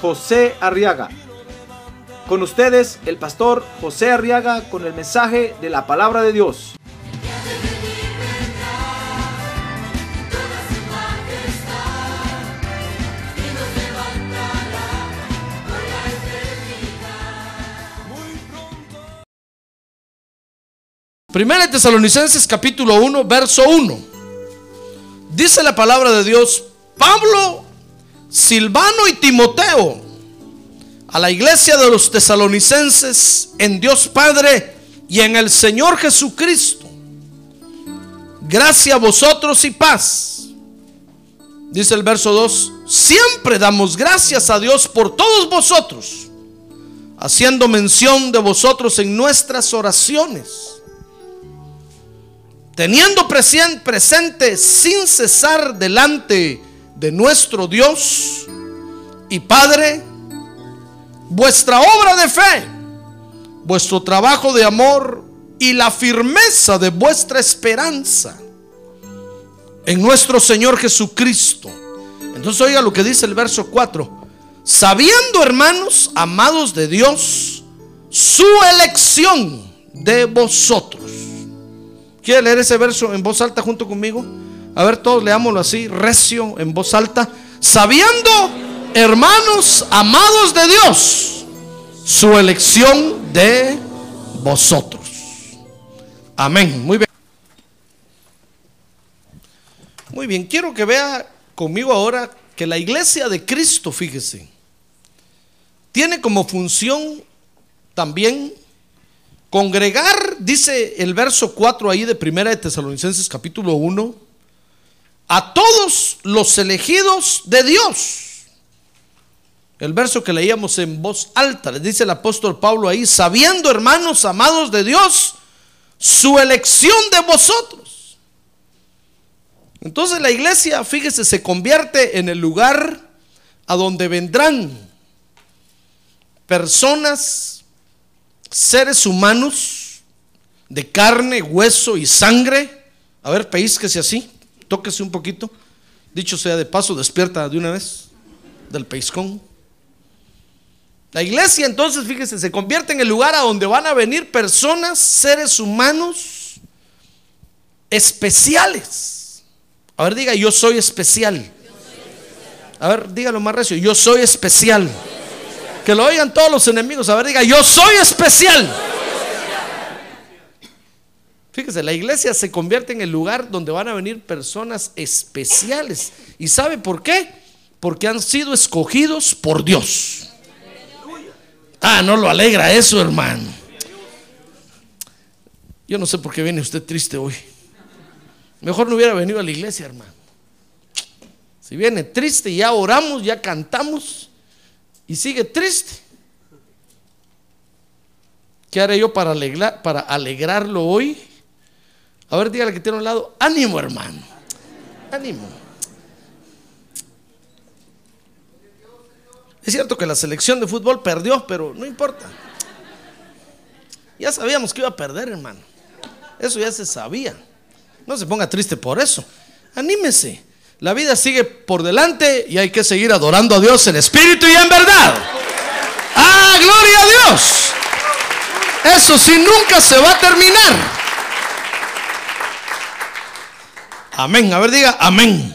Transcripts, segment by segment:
José Arriaga. Con ustedes, el pastor José Arriaga con el mensaje de la palabra de Dios. Primera Tesalonicenses capítulo 1, verso 1. Dice la palabra de Dios, Pablo, Silvano y Timoteo, a la iglesia de los tesalonicenses en Dios Padre y en el Señor Jesucristo. Gracias a vosotros y paz. Dice el verso 2, siempre damos gracias a Dios por todos vosotros, haciendo mención de vosotros en nuestras oraciones teniendo presente sin cesar delante de nuestro Dios y Padre, vuestra obra de fe, vuestro trabajo de amor y la firmeza de vuestra esperanza en nuestro Señor Jesucristo. Entonces oiga lo que dice el verso 4. Sabiendo, hermanos, amados de Dios, su elección de vosotros ¿Quiere leer ese verso en voz alta junto conmigo? A ver, todos leámoslo así, recio, en voz alta. Sabiendo, hermanos amados de Dios, su elección de vosotros. Amén. Muy bien. Muy bien, quiero que vea conmigo ahora que la iglesia de Cristo, fíjese, tiene como función también Congregar, dice el verso 4 ahí de Primera de Tesalonicenses capítulo 1, a todos los elegidos de Dios. El verso que leíamos en voz alta, le dice el apóstol Pablo ahí, sabiendo hermanos amados de Dios, su elección de vosotros. Entonces la iglesia, fíjese, se convierte en el lugar a donde vendrán personas seres humanos de carne, hueso y sangre. A ver, peísquese así, tóquese un poquito. Dicho sea de paso, despierta de una vez del peiscón. La iglesia entonces, fíjese, se convierte en el lugar a donde van a venir personas, seres humanos especiales. A ver, diga, yo soy especial. A ver, dígalo más recio, yo soy especial. Que lo oigan todos los enemigos. A ver, diga, yo soy especial. Fíjese, la iglesia se convierte en el lugar donde van a venir personas especiales. ¿Y sabe por qué? Porque han sido escogidos por Dios. Ah, no lo alegra eso, hermano. Yo no sé por qué viene usted triste hoy. Mejor no hubiera venido a la iglesia, hermano. Si viene triste, ya oramos, ya cantamos y sigue triste. ¿Qué haré yo para, alegrar, para alegrarlo hoy? A ver, dígale que tiene un lado, ánimo hermano, ánimo. Es cierto que la selección de fútbol perdió, pero no importa. Ya sabíamos que iba a perder, hermano. Eso ya se sabía. No se ponga triste por eso. Anímese. La vida sigue por delante y hay que seguir adorando a Dios en espíritu y en verdad. ¡Ah, gloria a Dios! Eso sí nunca se va a terminar. Amén. A ver, diga amén.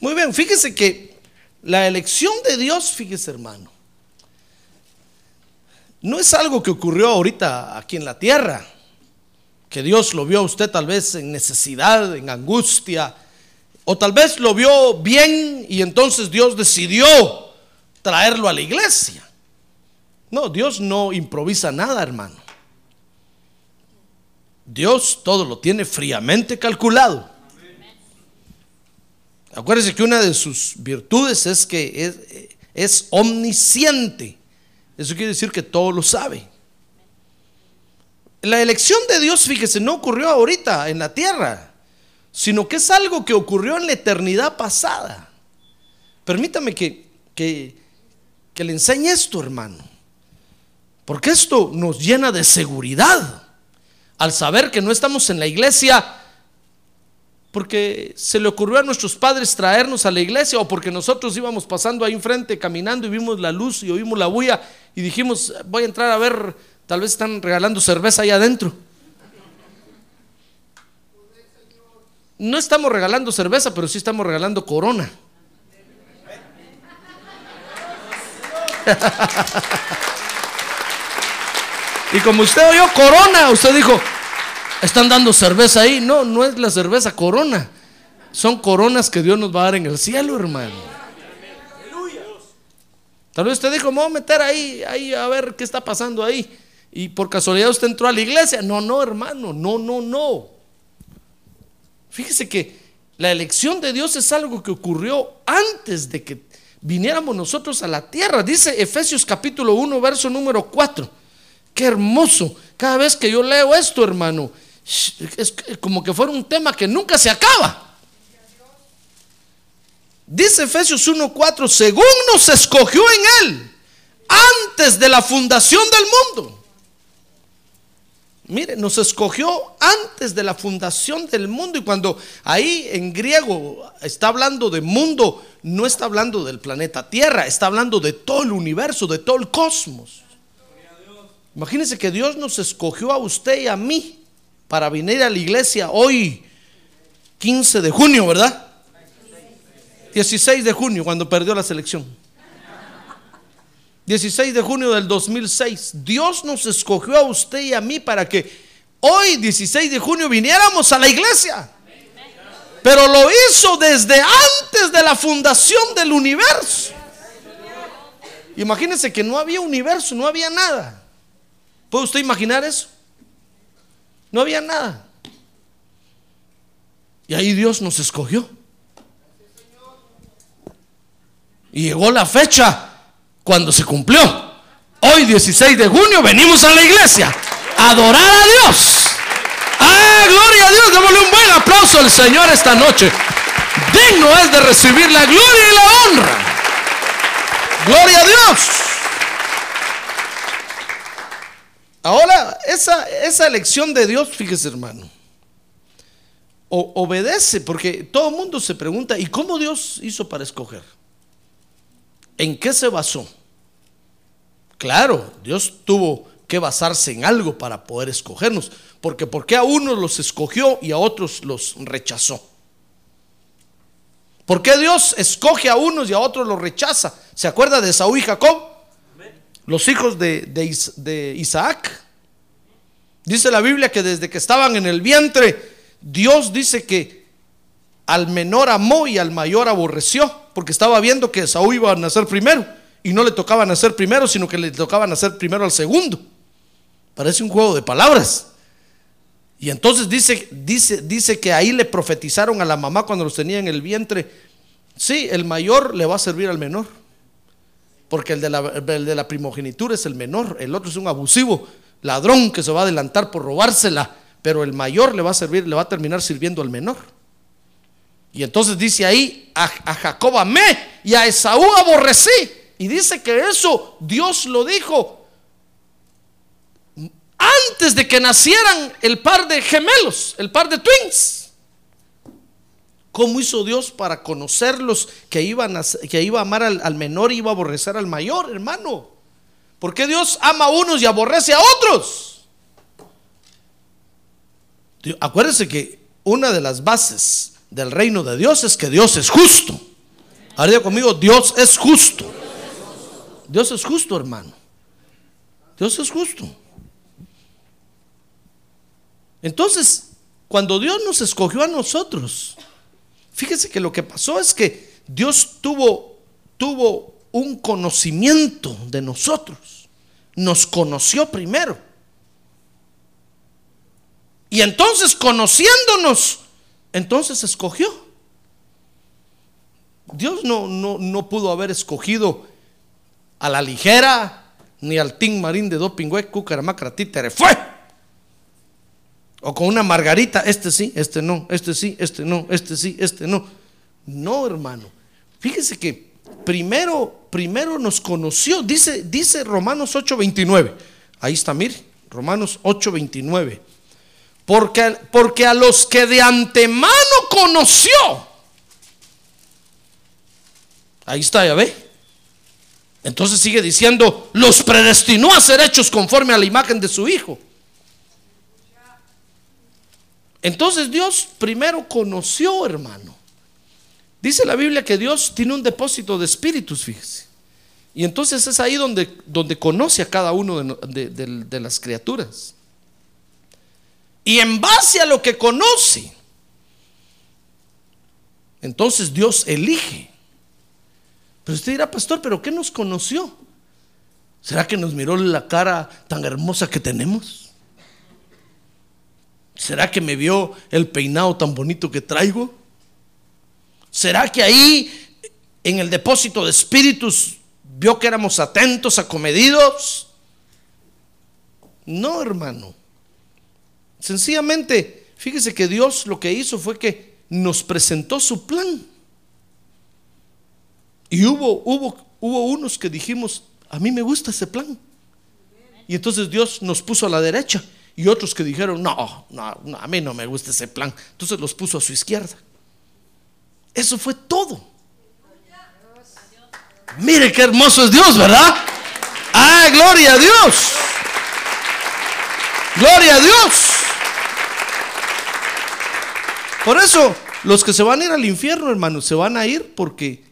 Muy bien, fíjese que la elección de Dios, fíjese hermano, no es algo que ocurrió ahorita aquí en la tierra, que Dios lo vio a usted tal vez en necesidad, en angustia, o tal vez lo vio bien y entonces Dios decidió traerlo a la iglesia. No, Dios no improvisa nada, hermano. Dios todo lo tiene fríamente calculado. Acuérdese que una de sus virtudes es que es omnisciente. Eso quiere decir que todo lo sabe. La elección de Dios, fíjese, no ocurrió ahorita en la tierra, sino que es algo que ocurrió en la eternidad pasada. Permítame que, que, que le enseñe esto, hermano. Porque esto nos llena de seguridad al saber que no estamos en la iglesia porque se le ocurrió a nuestros padres traernos a la iglesia o porque nosotros íbamos pasando ahí enfrente caminando y vimos la luz y oímos la bulla y dijimos, voy a entrar a ver, tal vez están regalando cerveza ahí adentro. No estamos regalando cerveza, pero sí estamos regalando corona. y como usted oyó corona, usted dijo, están dando cerveza ahí. No, no es la cerveza corona. Son coronas que Dios nos va a dar en el cielo, hermano. Tal vez usted dijo, me voy a meter ahí, ahí a ver qué está pasando ahí. Y por casualidad usted entró a la iglesia. No, no, hermano, no, no, no. Fíjese que la elección de Dios es algo que ocurrió antes de que viniéramos nosotros a la tierra. Dice Efesios capítulo 1, verso número 4. Qué hermoso. Cada vez que yo leo esto, hermano, es como que fuera un tema que nunca se acaba. Dice Efesios 1:4, según nos escogió en Él antes de la fundación del mundo. Mire, nos escogió antes de la fundación del mundo y cuando ahí en griego está hablando de mundo, no está hablando del planeta Tierra, está hablando de todo el universo, de todo el cosmos. Imagínense que Dios nos escogió a usted y a mí para venir a la iglesia hoy, 15 de junio, ¿verdad? 16 de junio, cuando perdió la selección. 16 de junio del 2006. Dios nos escogió a usted y a mí para que hoy, 16 de junio, viniéramos a la iglesia. Pero lo hizo desde antes de la fundación del universo. Imagínense que no había universo, no había nada. ¿Puede usted imaginar eso? No había nada. Y ahí Dios nos escogió. Y llegó la fecha cuando se cumplió. Hoy 16 de junio venimos a la iglesia a adorar a Dios. ¡Ah, gloria a Dios! Démosle un buen aplauso al Señor esta noche. Digno es de recibir la gloria y la honra. Gloria a Dios. Ahora, esa, esa elección de Dios, fíjese hermano, obedece, porque todo el mundo se pregunta, ¿y cómo Dios hizo para escoger? ¿En qué se basó? Claro, Dios tuvo que basarse en algo para poder escogernos, porque ¿por qué a unos los escogió y a otros los rechazó? ¿Por qué Dios escoge a unos y a otros los rechaza? ¿Se acuerda de Saúl y Jacob? Los hijos de, Isaac. Dice la Biblia que desde que estaban en el vientre, Dios dice que al menor amó y al mayor aborreció, porque estaba viendo que Saúl iba a nacer primero y no le tocaba nacer primero, sino que le tocaba nacer primero al segundo. Parece un juego de palabras. Y entonces dice, dice, dice que ahí le profetizaron a la mamá cuando los tenía en el vientre, sí, el mayor le va a servir al menor porque el de, la, primogenitura es el menor, el otro es un abusivo, ladrón que se va a adelantar por robársela, pero el mayor le va a servir, le va a terminar sirviendo al menor. Y entonces dice ahí, a, a Jacob amé y a Esaú aborrecí. Y dice que eso Dios lo dijo antes de que nacieran el par de gemelos, el par de twins. ¿Cómo hizo Dios para conocerlos que, iban que iba a amar al, menor y iba a aborrecer al mayor, hermano? ¿Por qué Dios ama a unos y aborrece a otros? Acuérdense que una de las bases del reino de Dios es que Dios es justo. Ahora conmigo, Dios es justo. Dios es justo, hermano. Dios es justo. Entonces, cuando Dios nos escogió a nosotros, Fíjese que lo que pasó es que Dios tuvo, tuvo un conocimiento de nosotros. Nos conoció primero. Y entonces conociéndonos, entonces escogió. Dios no, no, no pudo haber escogido a la ligera, ni al Team Marín de Dopingüe, Cucaramaca, Títere, fue. O con una margarita, este sí, este no, este sí, este no, este sí, este no. No, hermano. Fíjese que primero, primero nos conoció, dice, dice Romanos 8:29. Ahí está, mire, Romanos 8:29. Porque, porque a los que de antemano conoció, ahí está, ya ve. Entonces sigue diciendo, los predestinó a ser hechos conforme a la imagen de su Hijo. Entonces Dios primero conoció, hermano. Dice la Biblia que Dios tiene un depósito de espíritus, fíjese. Y entonces es ahí donde, donde conoce a cada uno de, de las criaturas. Y en base a lo que conoce, entonces Dios elige. Pero usted dirá, pastor, ¿pero qué nos conoció? ¿Será que nos miró la cara tan hermosa que tenemos? ¿Será que me vio el peinado tan bonito que traigo? ¿Será que ahí en el depósito de espíritus vio que éramos atentos, acomedidos? No, hermano. Sencillamente, fíjese que Dios lo que hizo fue que nos presentó su plan. Y hubo, hubo, hubo unos que dijimos, a mí me gusta ese plan. Y entonces Dios nos puso a la derecha. Y otros que dijeron, no, no, a mí no me gusta ese plan. Entonces los puso a su izquierda. Eso fue todo. Mire qué hermoso es Dios, ¿verdad? Ah, gloria a Dios. Gloria a Dios. Por eso, los que se van a ir al infierno, hermanos, se van a ir porque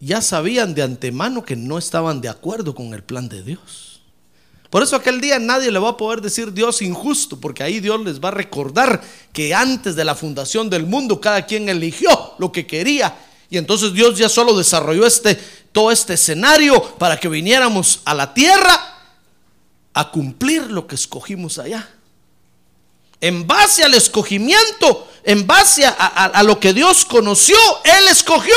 ya sabían de antemano que no estaban de acuerdo con el plan de Dios. Por eso aquel día nadie le va a poder decir Dios injusto, porque ahí Dios les va a recordar que antes de la fundación del mundo cada quien eligió lo que quería. Y entonces Dios ya solo desarrolló este, todo este escenario para que viniéramos a la tierra a cumplir lo que escogimos allá. En base al escogimiento, en base a, a lo que Dios conoció, Él escogió.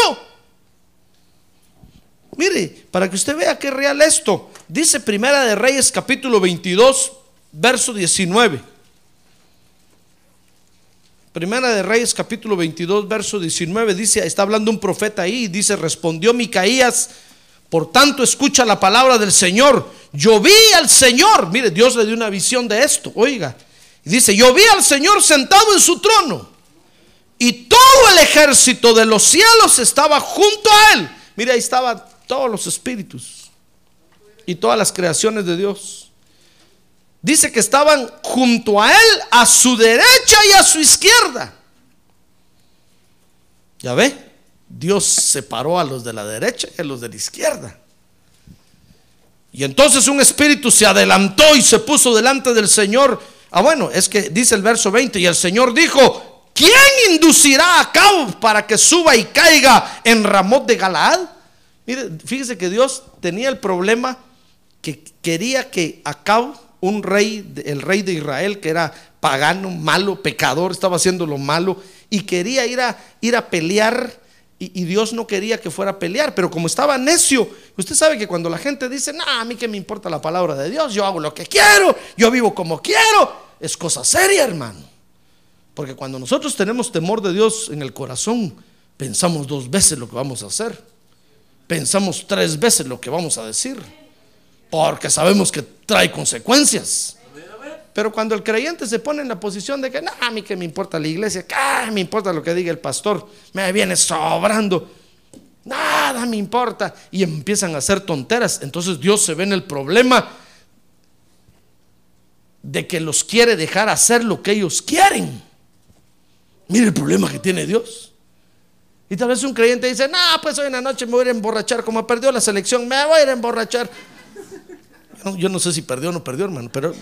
Mire, para que usted vea es real esto, dice Primera de Reyes capítulo 22, verso 19. Primera de Reyes capítulo 22, verso 19 dice, está hablando un profeta ahí, dice, respondió Micaías, por tanto escucha la palabra del Señor. Yo vi al Señor, mire, Dios le dio una visión de esto, oiga. Dice, yo vi al Señor sentado en su trono y todo el ejército de los cielos estaba junto a él. Mire, ahí estaba todos los espíritus y todas las creaciones de Dios. Dice que estaban junto a él, a su derecha y a su izquierda. Ya ve, Dios separó a los de la derecha y a los de la izquierda. Y entonces un espíritu se adelantó y se puso delante del Señor. Ah, bueno, es que dice el verso 20, y el Señor dijo, ¿quién inducirá a Cabo para que suba y caiga en Ramot de Galaad? Mire, fíjese que Dios tenía el problema que quería que Acab, un rey, el rey de Israel, que era pagano, malo, pecador, estaba haciendo lo malo, y quería ir a, ir a pelear, y, Dios no quería que fuera a pelear, pero como estaba necio, usted sabe que cuando la gente dice, no, a mí que me importa la palabra de Dios, yo hago lo que quiero, yo vivo como quiero, es cosa seria, hermano. Porque cuando nosotros tenemos temor de Dios en el corazón, pensamos dos veces lo que vamos a hacer pensamos tres veces lo que vamos a decir, porque sabemos que trae consecuencias. Pero cuando el creyente se pone en la posición de que, no, a mí que me importa la iglesia, que me importa lo que diga el pastor, me viene sobrando, nada me importa, y empiezan a hacer tonteras, entonces Dios se ve en el problema de que los quiere dejar hacer lo que ellos quieren. Mire el problema que tiene Dios. Y tal vez un creyente dice, no, pues hoy en la noche me voy a emborrachar, como perdió la selección, me voy a ir a emborrachar. Yo no sé si perdió o no perdió, hermano, pero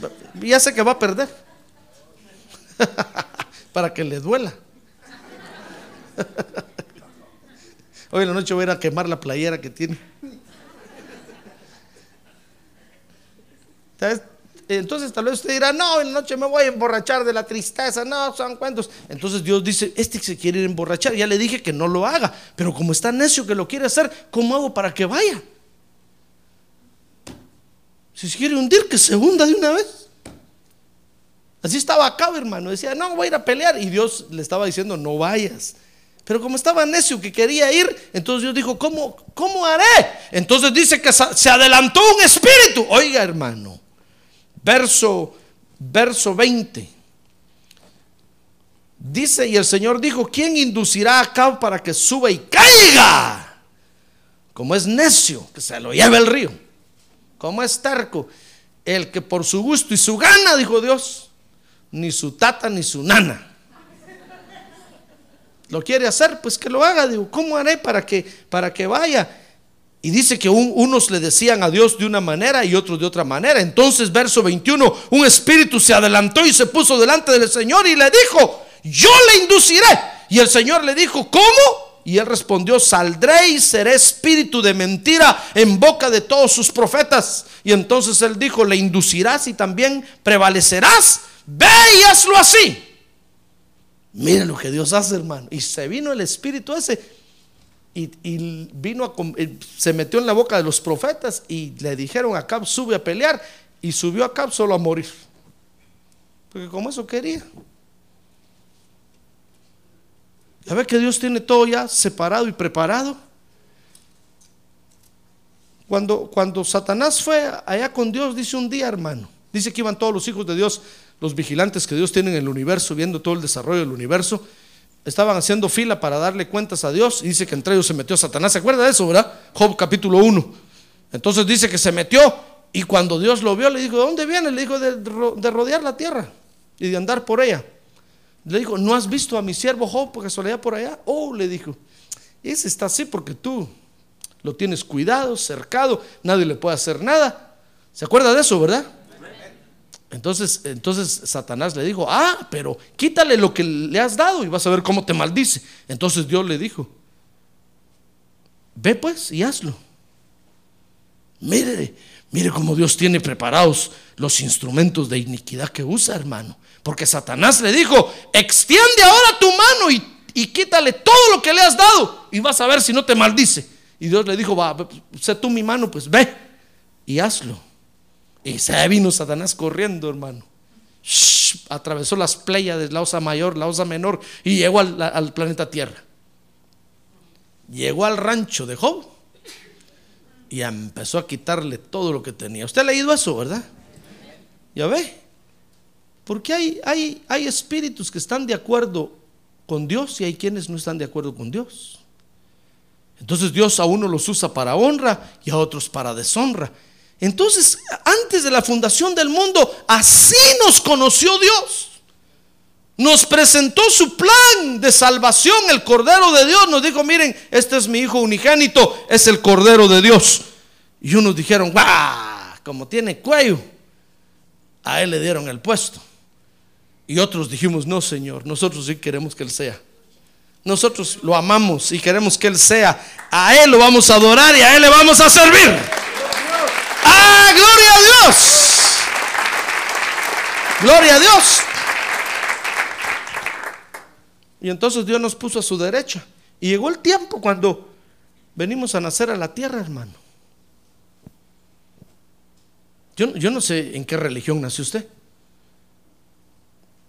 ya sé que va a perder. Para que le duela. Hoy en la noche voy a ir a quemar la playera que tiene. Entonces tal vez usted dirá, no, en la noche me voy a emborrachar de la tristeza, no, son cuentos. Entonces Dios dice, este se quiere ir emborrachar, ya le dije que no lo haga, pero como está necio que lo quiere hacer, ¿cómo hago para que vaya? Si se quiere hundir, que se hunda de una vez. Así estaba acá, hermano. Decía, no, voy a ir a pelear. Y Dios le estaba diciendo, no vayas. Pero como estaba necio que quería ir, entonces Dios dijo, ¿cómo, cómo haré? Entonces dice que se adelantó un espíritu. Oiga, hermano, verso, verso 20. Dice, y el Señor dijo, ¿quién inducirá a Acab para que suba y caiga? Como es necio, que se lo lleve el río. Como es terco, el que por su gusto y su gana, dijo Dios, ni su tata ni su nana lo quiere hacer, pues que lo haga. Digo, ¿cómo haré para que, para que vaya? Y dice que unos le decían a Dios de una manera y otros de otra manera. Entonces, verso 21, un espíritu se adelantó y se puso delante del Señor y le dijo, yo le induciré. Y el Señor le dijo, ¿cómo? Y él respondió, saldré y seré espíritu de mentira en boca de todos sus profetas. Y entonces él dijo, le inducirás y también prevalecerás. Ve y hazlo así. Mira lo que Dios hace, hermano. Y se vino el espíritu ese y, vino a, se metió en la boca de los profetas y le dijeron a Cab, sube a pelear. Y subió a Cab solo a morir. Porque como eso quería. Ya ve que Dios tiene todo ya separado y preparado. Cuando, cuando Satanás fue allá con Dios, dice un día, hermano, dice que iban todos los hijos de Dios los vigilantes que Dios tiene en el universo, viendo todo el desarrollo del universo, estaban haciendo fila para darle cuentas a Dios y dice que entre ellos se metió Satanás. ¿Se acuerda de eso, verdad? Job capítulo 1. Entonces dice que se metió y cuando Dios lo vio le dijo, ¿de dónde viene? Le dijo, de, de rodear la tierra y de andar por ella. Le dijo, ¿no has visto a mi siervo Job por casualidad por allá? Oh, le dijo, ese está así porque tú lo tienes cuidado, cercado, nadie le puede hacer nada. ¿Se acuerda de eso, verdad? Entonces, entonces Satanás le dijo, ah, pero quítale lo que le has dado y vas a ver cómo te maldice. Entonces Dios le dijo, ve pues y hazlo. Mire, mire cómo Dios tiene preparados los instrumentos de iniquidad que usa, hermano. Porque Satanás le dijo, extiende ahora tu mano y, y quítale todo lo que le has dado y vas a ver si no te maldice. Y Dios le dijo, va, sé tú mi mano, pues ve y hazlo. Y se vino Satanás corriendo, hermano. atravesó las playas la osa mayor, la osa menor y llegó al, planeta Tierra. Llegó al rancho de Job y empezó a quitarle todo lo que tenía. Usted ha leído eso, ¿verdad? Ya ve. Porque hay, hay, hay espíritus que están de acuerdo con Dios y hay quienes no están de acuerdo con Dios. Entonces Dios a uno los usa para honra y a otros para deshonra. Entonces, antes de la fundación del mundo, así nos conoció Dios. Nos presentó su plan de salvación, el Cordero de Dios. Nos dijo, miren, este es mi Hijo unigénito, es el Cordero de Dios. Y unos dijeron, ¡guau! Como tiene cuello, a él le dieron el puesto. Y otros dijimos, no, Señor, nosotros sí queremos que Él sea. Nosotros lo amamos y queremos que Él sea. A Él lo vamos a adorar y a Él le vamos a servir. ¡Ah, gloria a Dios! Gloria a Dios. Y entonces Dios nos puso a su derecha. Y llegó el tiempo cuando venimos a nacer a la tierra, hermano. Yo, yo no sé en qué religión nació usted.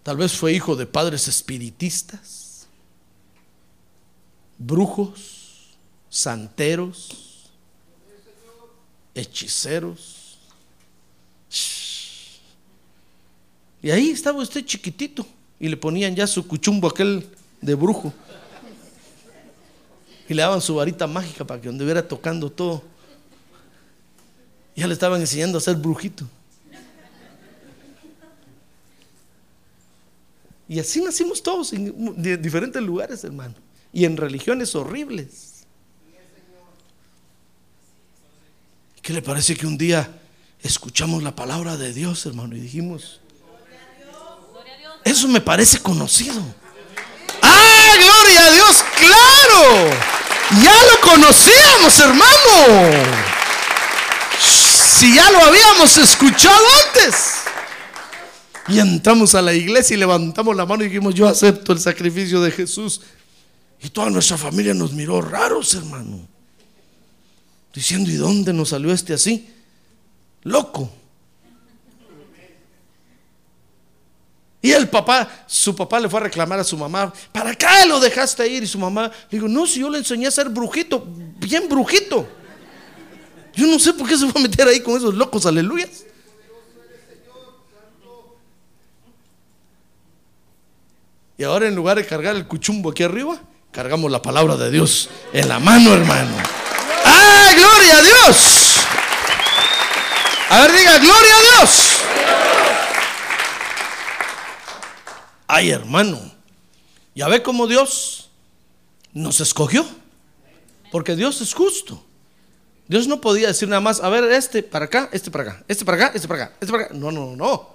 Tal vez fue hijo de padres espiritistas, brujos, santeros hechiceros. Y ahí estaba usted chiquitito y le ponían ya su cuchumbo aquel de brujo. Y le daban su varita mágica para que anduviera tocando todo. Ya le estaban enseñando a ser brujito. Y así nacimos todos en diferentes lugares, hermano. Y en religiones horribles. ¿Qué le parece que un día escuchamos la palabra de Dios, hermano, y dijimos, eso me parece conocido? ¡Ah, gloria a Dios! ¡Claro! Ya lo conocíamos, hermano. Si ya lo habíamos escuchado antes. Y entramos a la iglesia y levantamos la mano y dijimos, yo acepto el sacrificio de Jesús. Y toda nuestra familia nos miró raros, hermano diciendo, ¿y dónde nos salió este así? loco. Y el papá, su papá le fue a reclamar a su mamá, ¿para qué lo dejaste ir? Y su mamá le dijo, no, si yo le enseñé a ser brujito, bien brujito. Yo no sé por qué se fue a meter ahí con esos locos, aleluyas. Y ahora en lugar de cargar el cuchumbo aquí arriba, cargamos la palabra de Dios en la mano, hermano. ¡Ah, gloria a Dios! A ver, diga, gloria a Dios. Ay, hermano, ya ve cómo Dios nos escogió. Porque Dios es justo. Dios no podía decir nada más, a ver, este para acá, este para acá, este para acá, este para acá, este para acá. No, no, no.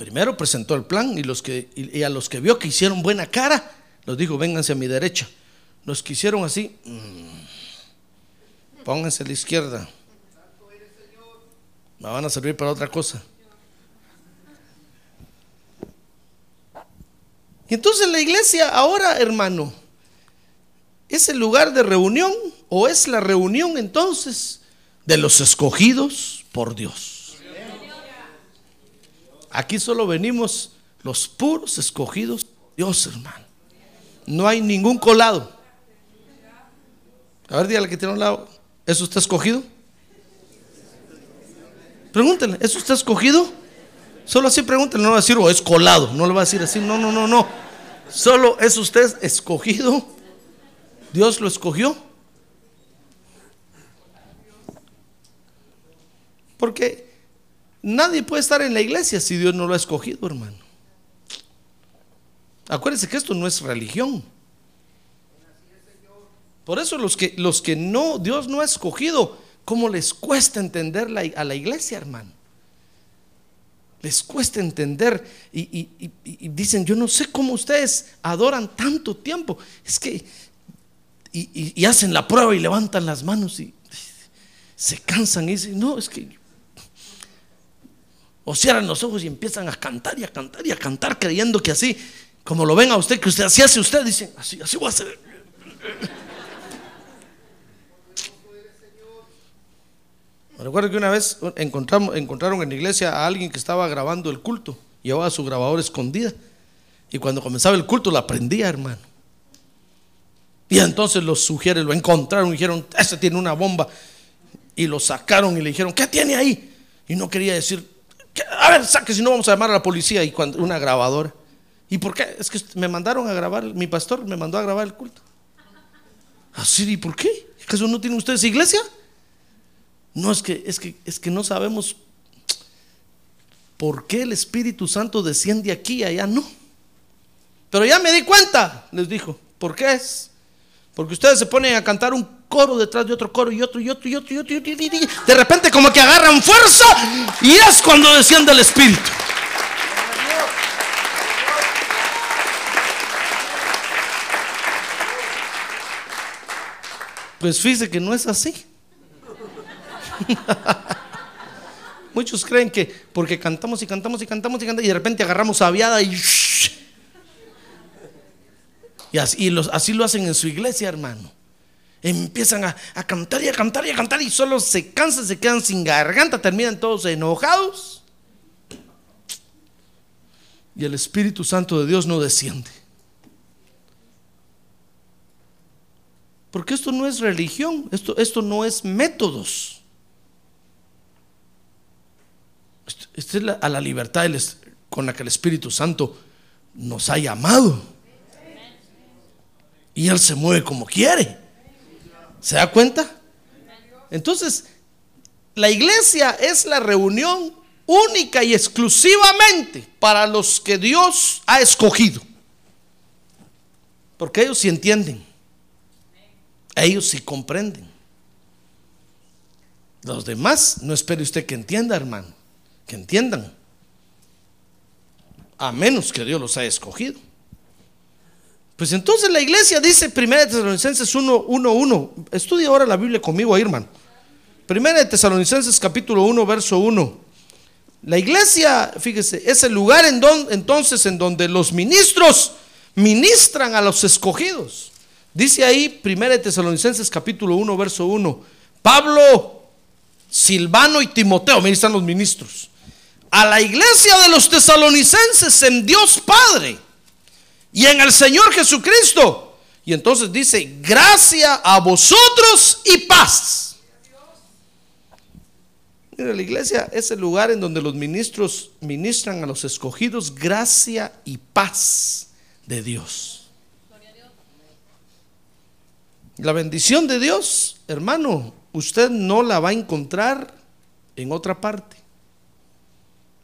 Primero presentó el plan y, los que, a los que vio que hicieron buena cara, los dijo, vénganse a mi derecha. Los que hicieron así, mm, pónganse a la izquierda. Me van a servir para otra cosa. Y entonces la iglesia ahora, hermano, es el lugar de reunión o es la reunión entonces de los escogidos por Dios. Aquí solo venimos los puros escogidos Dios, hermano. No hay ningún colado. A ver, dígale que tiene un lado. ¿Eso está escogido? Pregúntenle, ¿eso está escogido? Solo así pregúntenle, no va a decir, o oh, es colado. No le va a decir así, no, no, no, no. Solo es usted escogido. Dios lo escogió. Porque nadie puede estar en la iglesia si Dios no lo ha escogido, hermano. Acuérdense que esto no es religión. Por eso los que, los que no, Dios no ha escogido, ¿cómo les cuesta entender a la iglesia, hermano? Les cuesta entender y, dicen, yo no sé cómo ustedes adoran tanto tiempo. Es que, y, hacen la prueba y levantan las manos y se cansan y dicen, no, es que... O cierran los ojos y empiezan a cantar y a cantar y a cantar creyendo que así como lo ven a usted, que usted así hace usted, dicen, así, así voy a hacer. Me recuerdo que una vez encontramos, encontraron en la iglesia a alguien que estaba grabando el culto, llevaba su grabador escondida, y cuando comenzaba el culto la prendía, hermano. Y entonces los sugiere, lo encontraron y dijeron, ese tiene una bomba. Y lo sacaron y le dijeron, ¿qué tiene ahí? Y no quería decir, a ver, saque, si no vamos a llamar a la policía. Y cuando una grabadora. ¿Y por qué? Es que me mandaron a grabar, mi pastor me mandó a grabar el culto. Así, ¿y por qué? ¿Acaso no tienen ustedes iglesia? No, es que, es que, es que no sabemos por qué el Espíritu Santo desciende aquí y allá no. Pero ya me di cuenta, les dijo, ¿por qué es? Porque ustedes se ponen a cantar un coro detrás de otro coro y otro y otro y otro y otro y de repente como que agarran fuerza y es cuando desciende el Espíritu. Pues fíjese que no es así. Muchos creen que porque cantamos y cantamos y cantamos y cantamos y de repente agarramos aviada y... Y así lo hacen en su iglesia, hermano. Empiezan a, a, cantar y a cantar y a cantar y solo se cansan, se quedan sin garganta, terminan todos enojados. Y el Espíritu Santo de Dios no desciende. Porque esto no es religión, esto, esto no es métodos. Esta es a la libertad con la que el Espíritu Santo nos ha llamado. Y Él se mueve como quiere. ¿Se da cuenta? Entonces, la iglesia es la reunión única y exclusivamente para los que Dios ha escogido. Porque ellos sí entienden. Ellos sí comprenden. Los demás, no espere usted que entienda, hermano, que entiendan. A menos que Dios los haya escogido. Pues entonces la iglesia dice 1 Tesalonicenses 1, 1, 1. Estudia ahora la Biblia conmigo, hermano. 1 Tesalonicenses capítulo 1, verso 1. La iglesia, fíjese, es el lugar en donde, entonces en donde los ministros ministran a los escogidos. Dice ahí, 1 Tesalonicenses capítulo 1, verso 1, Pablo, Silvano y Timoteo, mira están los ministros, a la iglesia de los tesalonicenses en Dios Padre y en el Señor Jesucristo. Y entonces dice, gracia a vosotros y paz. Mira, la iglesia es el lugar en donde los ministros ministran a los escogidos gracia y paz de Dios. La bendición de Dios, hermano, usted no la va a encontrar en otra parte.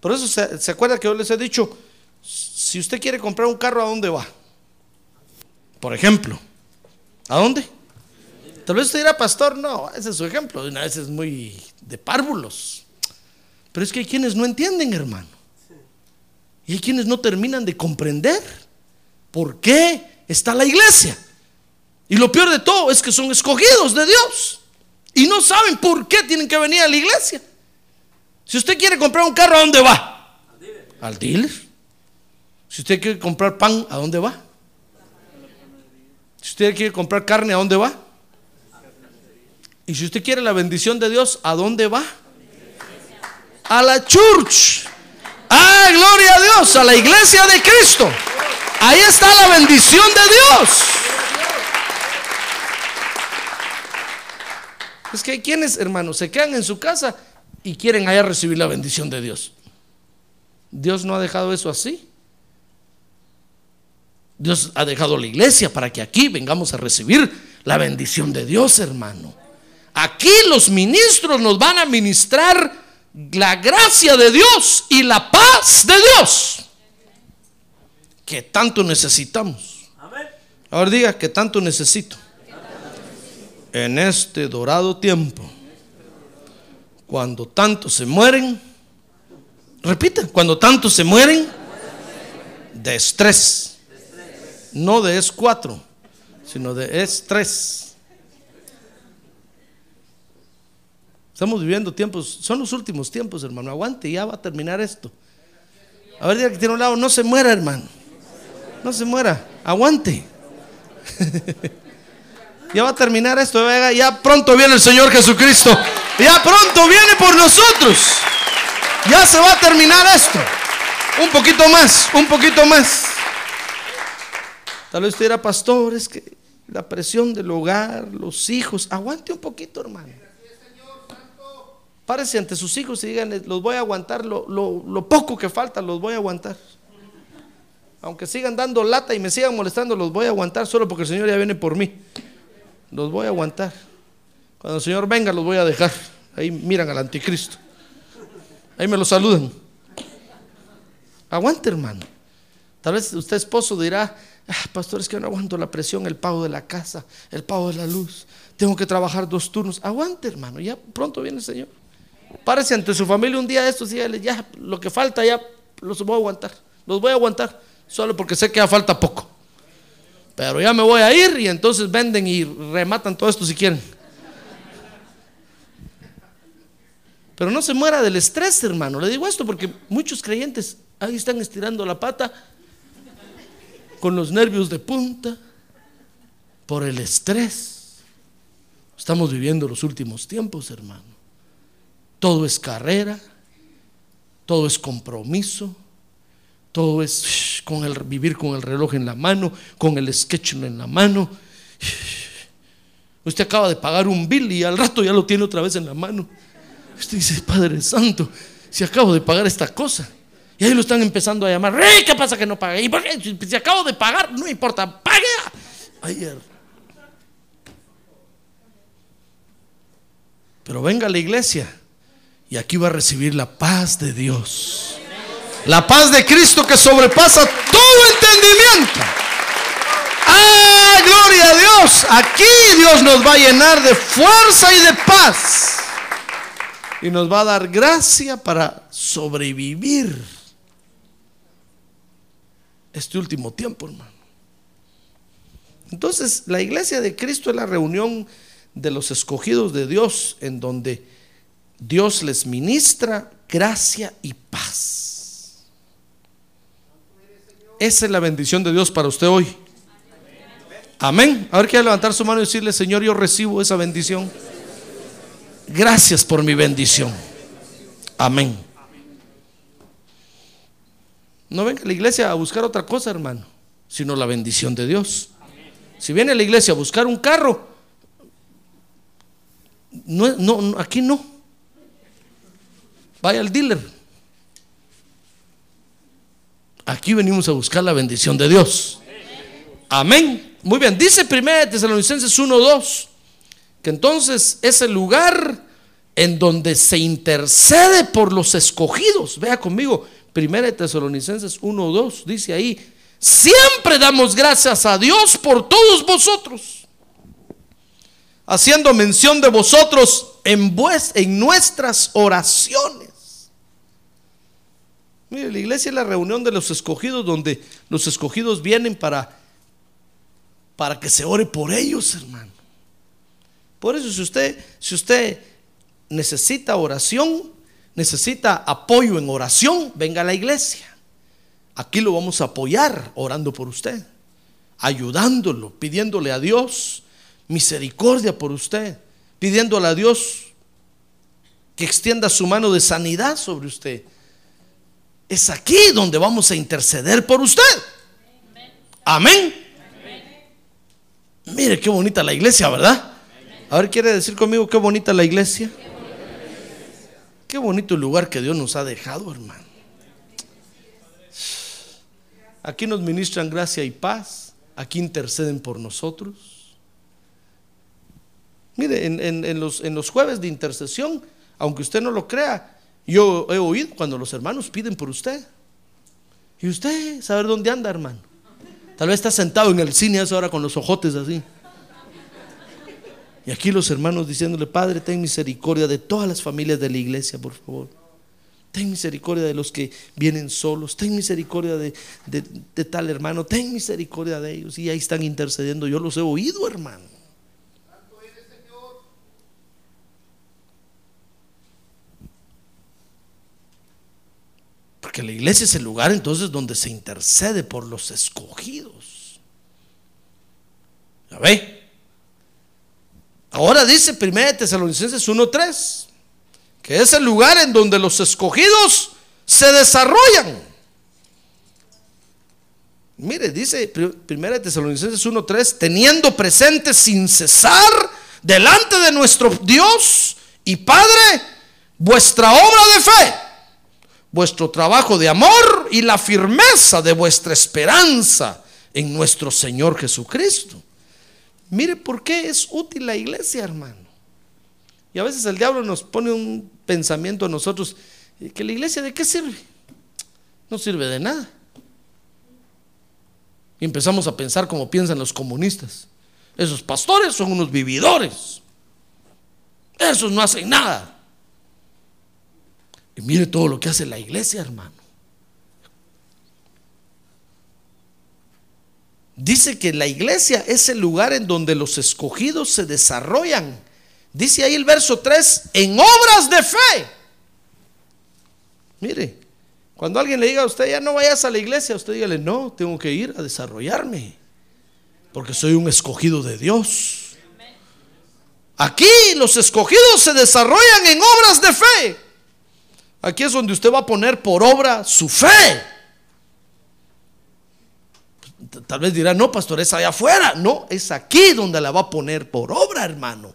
Por eso se, acuerda que yo les he dicho, si usted quiere comprar un carro, ¿a dónde va? Por ejemplo, ¿a dónde? Tal vez usted dirá, pastor, no, ese es su ejemplo, una vez es muy de párvulos. Pero es que hay quienes no entienden, hermano. Y hay quienes no terminan de comprender por qué está la iglesia. Y lo peor de todo es que son escogidos de Dios. Y no saben por qué tienen que venir a la iglesia. Si usted quiere comprar un carro, ¿a dónde va? Al dealer. Si usted quiere comprar pan, ¿a dónde va? Si usted quiere comprar carne, ¿a dónde va? Y si usted quiere la bendición de Dios, ¿a dónde va? A la church. Ah, gloria a Dios, a la iglesia de Cristo. Ahí está la bendición de Dios. Es que hay quienes, hermanos, se quedan en su casa y quieren allá recibir la bendición de Dios. Dios no ha dejado eso así. Dios ha dejado la iglesia para que aquí vengamos a recibir la bendición de Dios, hermano. Aquí los ministros nos van a ministrar la gracia de Dios y la paz de Dios que tanto necesitamos. Ahora diga que tanto necesito. En este dorado tiempo, cuando tantos se mueren, repita, cuando tantos se mueren de estrés, no de es4, sino de estrés. Estamos viviendo tiempos, son los últimos tiempos, hermano. Aguante, ya va a terminar esto. A ver, diga que tiene un lado, no se muera, hermano. No se muera, aguante. ya va a terminar esto, ya pronto viene el Señor Jesucristo. Ya pronto viene por nosotros. Ya se va a terminar esto. Un poquito más, un poquito más. Tal vez usted era pastor, es que la presión del hogar, los hijos, aguante un poquito, hermano. Párese ante sus hijos y díganle, los voy a aguantar, lo, lo, poco que falta, los voy a aguantar. Aunque sigan dando lata y me sigan molestando, los voy a aguantar solo porque el Señor ya viene por mí. Los voy a aguantar. Cuando el Señor venga, los voy a dejar. Ahí miran al anticristo. Ahí me lo saludan. Aguante, hermano. Tal vez usted esposo dirá, pastor, es que no aguanto la presión, el pago de la casa, el pago de la luz. Tengo que trabajar dos turnos. Aguante, hermano. Ya pronto viene el Señor. Párese ante su familia un día de estos y ya lo que falta ya los voy a aguantar. Los voy a aguantar solo porque sé que ya falta poco. Pero ya me voy a ir y entonces venden y rematan todo esto si quieren. Pero no se muera del estrés, hermano. Le digo esto porque muchos creyentes ahí están estirando la pata con los nervios de punta por el estrés. Estamos viviendo los últimos tiempos, hermano. Todo es carrera, todo es compromiso, todo es con el, vivir con el reloj en la mano, con el sketch en la mano. Usted acaba de pagar un bill y al rato ya lo tiene otra vez en la mano. Usted dice, Padre Santo, si acabo de pagar esta cosa. Y ahí lo están empezando a llamar, ¿qué pasa que no pagué? ¿Y por qué? Si acabo de pagar, no importa, pague. Ayer. Pero venga a la iglesia y aquí va a recibir la paz de Dios. La paz de Cristo que sobrepasa todo entendimiento. ¡Ah, gloria a Dios! Aquí Dios nos va a llenar de fuerza y de paz. Y nos va a dar gracia para sobrevivir este último tiempo, hermano. Entonces, la iglesia de Cristo es la reunión de los escogidos de Dios en donde Dios les ministra gracia y paz. Esa es la bendición de Dios para usted hoy. Amén. A ver, quiere levantar su mano y decirle, Señor, yo recibo esa bendición. gracias por mi bendición. Amén. No venga a la iglesia a buscar otra cosa, hermano, sino la bendición de Dios. Si viene a la iglesia a buscar un carro, no, no, aquí no. Vaya al dealer. Aquí venimos a buscar la bendición de Dios. Amén. Muy bien. Dice 1 Tesalonicenses 1:2 que entonces es el lugar en donde se intercede por los escogidos. Vea conmigo, 1 Tesalonicenses 1:2 dice ahí, siempre damos gracias a Dios por todos vosotros, haciendo mención de vosotros en, en nuestras oraciones Mire, la iglesia es la reunión de los escogidos donde los escogidos vienen para, para que se ore por ellos, hermano. Por eso si usted, si usted necesita oración, necesita apoyo en oración, venga a la iglesia. Aquí lo vamos a apoyar orando por usted, ayudándolo, pidiéndole a Dios misericordia por usted, pidiéndole a Dios que extienda su mano de sanidad sobre usted es aquí donde vamos a interceder por usted. Amén. Mire qué bonita la iglesia, ¿verdad? A ver, ¿quiere decir conmigo qué bonita la iglesia? Qué bonito lugar que Dios nos ha dejado, hermano. Aquí nos ministran gracia y paz. Aquí interceden por nosotros. Mire, en, los, los jueves de intercesión, aunque usted no lo crea, yo he oído cuando los hermanos piden por usted. Y usted saber dónde anda, hermano. Tal vez está sentado en el cine a esa hora con los ojotes así. Y aquí los hermanos diciéndole, Padre, ten misericordia de todas las familias de la iglesia, por favor. Ten misericordia de los que vienen solos. Ten misericordia de, tal hermano. Ten misericordia de ellos. Y ahí están intercediendo. Yo los he oído, hermano. Porque la iglesia es el lugar entonces donde se intercede por los escogidos. ¿Ya ve? Ahora dice 1 Tesalonicenses 1:3 que es el lugar en donde los escogidos se desarrollan. Mire, dice 1 Tesalonicenses 1:3, teniendo presente sin cesar delante de nuestro Dios y Padre vuestra obra de fe vuestro trabajo de amor y la firmeza de vuestra esperanza en nuestro Señor Jesucristo. Mire por qué es útil la iglesia, hermano. Y a veces el diablo nos pone un pensamiento a nosotros, eh, que la iglesia de qué sirve? No sirve de nada. Y empezamos a pensar como piensan los comunistas. Esos pastores son unos vividores. Esos no hacen nada. Y mire todo lo que hace la iglesia, hermano. Dice que la iglesia es el lugar en donde los escogidos se desarrollan. Dice ahí el verso 3, en obras de fe. Mire, cuando alguien le diga a usted, ya no vayas a la iglesia, usted dígale, no, tengo que ir a desarrollarme, porque soy un escogido de Dios. Aquí los escogidos se desarrollan en obras de fe. Aquí es donde usted va a poner por obra su fe. Tal vez dirá, no, pastor, es allá afuera. No, es aquí donde la va a poner por obra, hermano.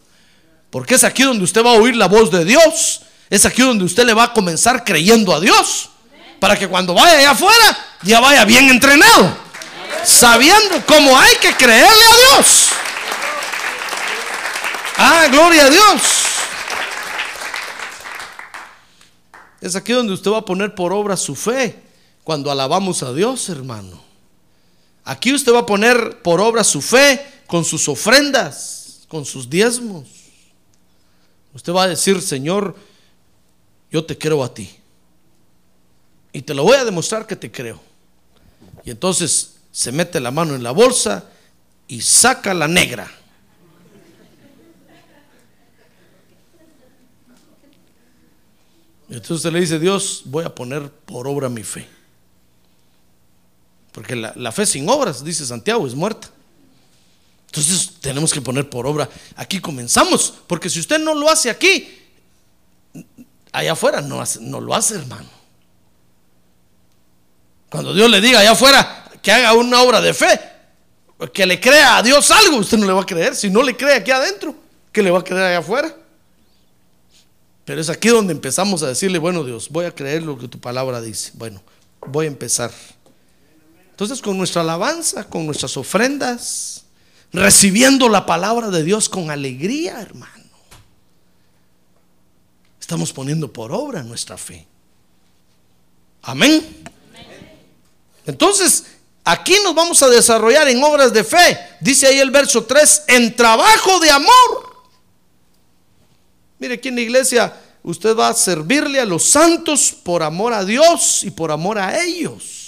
Porque es aquí donde usted va a oír la voz de Dios. Es aquí donde usted le va a comenzar creyendo a Dios. Para que cuando vaya allá afuera ya vaya bien entrenado. Sabiendo cómo hay que creerle a Dios. Ah, gloria a Dios. Es aquí donde usted va a poner por obra su fe cuando alabamos a Dios, hermano. Aquí usted va a poner por obra su fe con sus ofrendas, con sus diezmos. Usted va a decir, Señor, yo te creo a ti. Y te lo voy a demostrar que te creo. Y entonces se mete la mano en la bolsa y saca la negra. Entonces le dice, Dios, voy a poner por obra mi fe. Porque la, fe sin obras, dice Santiago, es muerta. Entonces tenemos que poner por obra. Aquí comenzamos, porque si usted no lo hace aquí, allá afuera no, no lo hace, hermano. Cuando Dios le diga allá afuera que haga una obra de fe, que le crea a Dios algo, usted no le va a creer. Si no le cree aquí adentro, ¿qué le va a creer allá afuera? Pero es aquí donde empezamos a decirle, bueno Dios, voy a creer lo que tu palabra dice. Bueno, voy a empezar. Entonces con nuestra alabanza, con nuestras ofrendas, recibiendo la palabra de Dios con alegría, hermano. Estamos poniendo por obra nuestra fe. Amén. Entonces, aquí nos vamos a desarrollar en obras de fe. Dice ahí el verso 3, en trabajo de amor. Mire, aquí en la iglesia usted va a servirle a los santos por amor a Dios y por amor a ellos.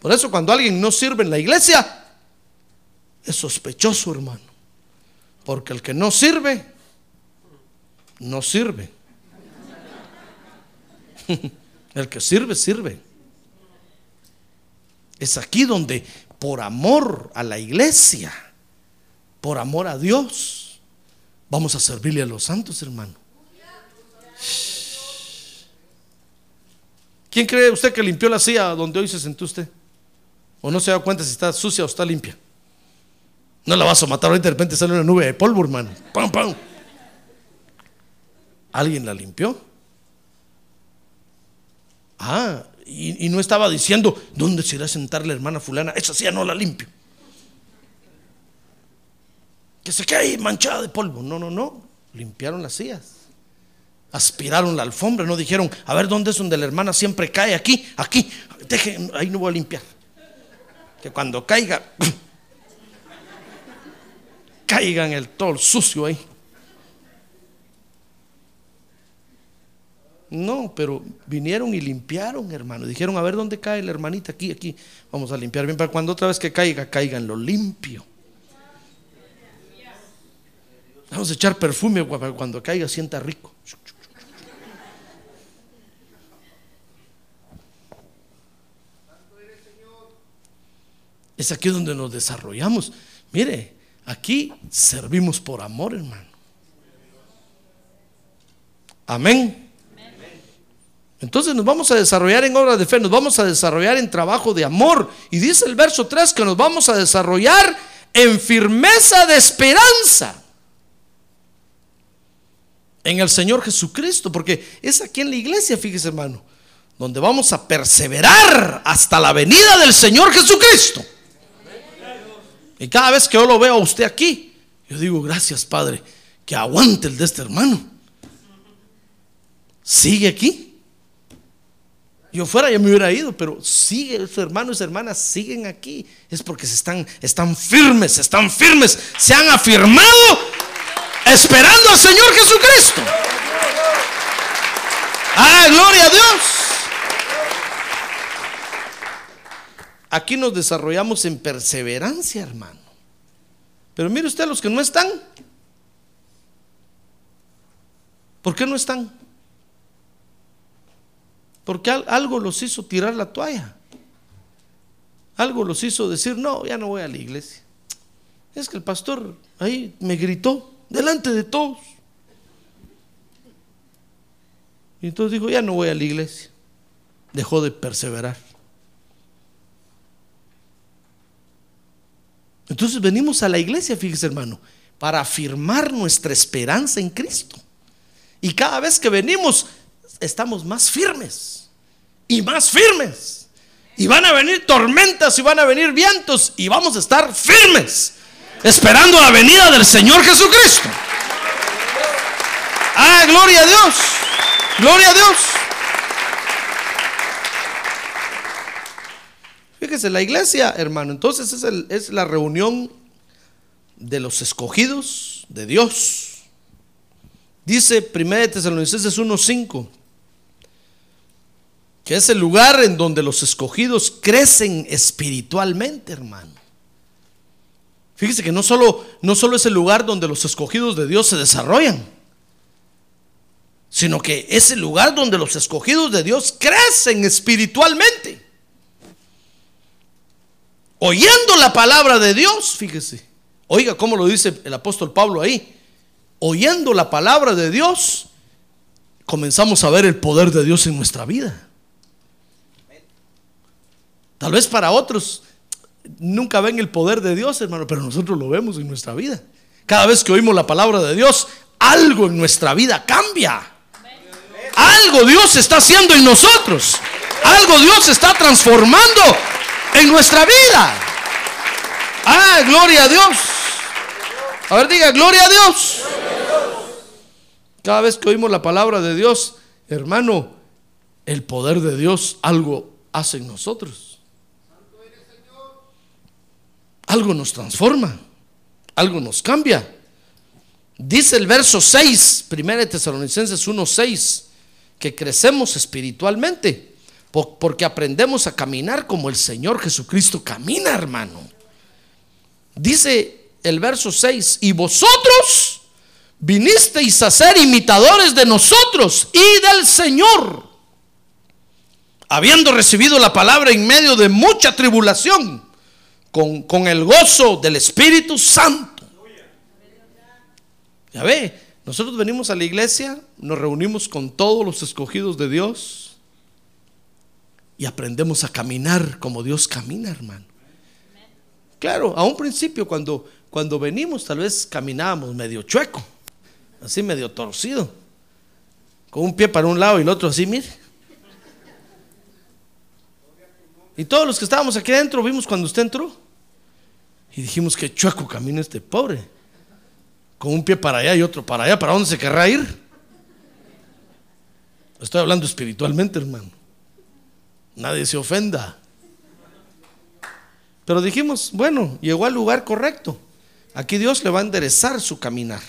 Por eso cuando alguien no sirve en la iglesia, es sospechoso, hermano. Porque el que no sirve, no sirve. El que sirve, sirve. Es aquí donde, por amor a la iglesia, por amor a Dios, vamos a servirle a los santos, hermano. ¿Quién cree usted que limpió la silla donde hoy se sentó usted? ¿O no se da cuenta si está sucia o está limpia? No la vas a matar ahorita, de repente sale una nube de polvo, hermano. ¡Pam, pam! ¿Alguien la limpió? Ah, y, no estaba diciendo, ¿dónde se irá a sentar la hermana fulana? Esa silla no la limpio. Que se quede ahí manchada de polvo. No, no, no. Limpiaron las sillas. Aspiraron la alfombra. No dijeron, a ver, ¿dónde es donde la hermana siempre cae? Aquí, aquí. Deje, ahí no voy a limpiar. Que cuando caiga, caiga en el todo el sucio ahí. No, pero vinieron y limpiaron, hermano. Dijeron, a ver dónde cae la hermanita, aquí, aquí. Vamos a limpiar bien para cuando otra vez que caiga, caiga en lo limpio. Vamos a echar perfume para cuando caiga sienta rico. Es aquí donde nos desarrollamos. Mire, aquí servimos por amor, hermano. Amén. Entonces nos vamos a desarrollar en obras de fe, nos vamos a desarrollar en trabajo de amor. Y dice el verso 3 que nos vamos a desarrollar en firmeza de esperanza en el Señor Jesucristo, porque es aquí en la iglesia, fíjese hermano, donde vamos a perseverar hasta la venida del Señor Jesucristo. Y cada vez que yo lo veo a usted aquí, yo digo, gracias Padre, que aguante el de este hermano. Sigue aquí. Yo fuera ya me hubiera ido, pero sigue, su hermano y su hermana siguen aquí. Es porque se están, están firmes, están firmes, se han afirmado esperando al Señor Jesucristo. Ah, gloria a Dios. Aquí nos desarrollamos en perseverancia, hermano. Pero mire usted los que no están. ¿Por qué no están? Porque al- algo los hizo tirar la toalla. Algo los hizo decir, no, ya no voy a la iglesia. Es que el pastor ahí me gritó delante de todos. Y entonces dijo, ya no voy a la iglesia. Dejó de perseverar. Entonces venimos a la iglesia, fíjese hermano, para afirmar nuestra esperanza en Cristo. Y cada vez que venimos, estamos más firmes y más firmes. Y van a venir tormentas y van a venir vientos y vamos a estar firmes, esperando la venida del Señor Jesucristo. Ah, gloria a Dios, gloria a Dios. Fíjese, la iglesia, hermano, entonces es, el- es la reunión de los escogidos de Dios. Dice 1 Tesalonicenses 1:5 que es el lugar en donde los escogidos crecen espiritualmente, hermano. Fíjese que no solo, no solo es el lugar donde los escogidos de Dios se desarrollan, sino que es el lugar donde los escogidos de Dios crecen espiritualmente. Oyendo la palabra de Dios, fíjese. Oiga cómo lo dice el apóstol Pablo ahí. Oyendo la palabra de Dios comenzamos a ver el poder de Dios en nuestra vida. Tal vez para otros nunca ven el poder de Dios, hermano, pero nosotros lo vemos en nuestra vida. Cada vez que oímos la palabra de Dios, algo en nuestra vida cambia. Algo Dios está haciendo en nosotros. Algo Dios está transformando en nuestra vida. Ah, gloria a Dios. A ver, diga, gloria a Dios. Cada vez que oímos la palabra de Dios, hermano, el poder de Dios algo hace en nosotros. Algo nos transforma, algo nos cambia. Dice el verso 6, 1 Tesalonicenses 1:6, que crecemos espiritualmente porque aprendemos a caminar como el Señor Jesucristo camina, hermano. Dice el verso 6, y vosotros vinisteis a ser imitadores de nosotros y del Señor, habiendo recibido la palabra en medio de mucha tribulación, con, con el gozo del Espíritu Santo. Ya ve, nosotros venimos a la iglesia, nos reunimos con todos los escogidos de Dios y aprendemos a caminar como Dios camina, hermano. Claro, a un principio cuando, cuando venimos tal vez caminábamos medio chueco, así medio torcido, con un pie para un lado y el otro así, mire. Y todos los que estábamos aquí adentro vimos cuando usted entró y dijimos que chueco camina este pobre, con un pie para allá y otro para allá, ¿para dónde se querrá ir? Estoy hablando espiritualmente, hermano. Nadie se ofenda. Pero dijimos, bueno, llegó al lugar correcto. Aquí Dios le va a enderezar su caminar.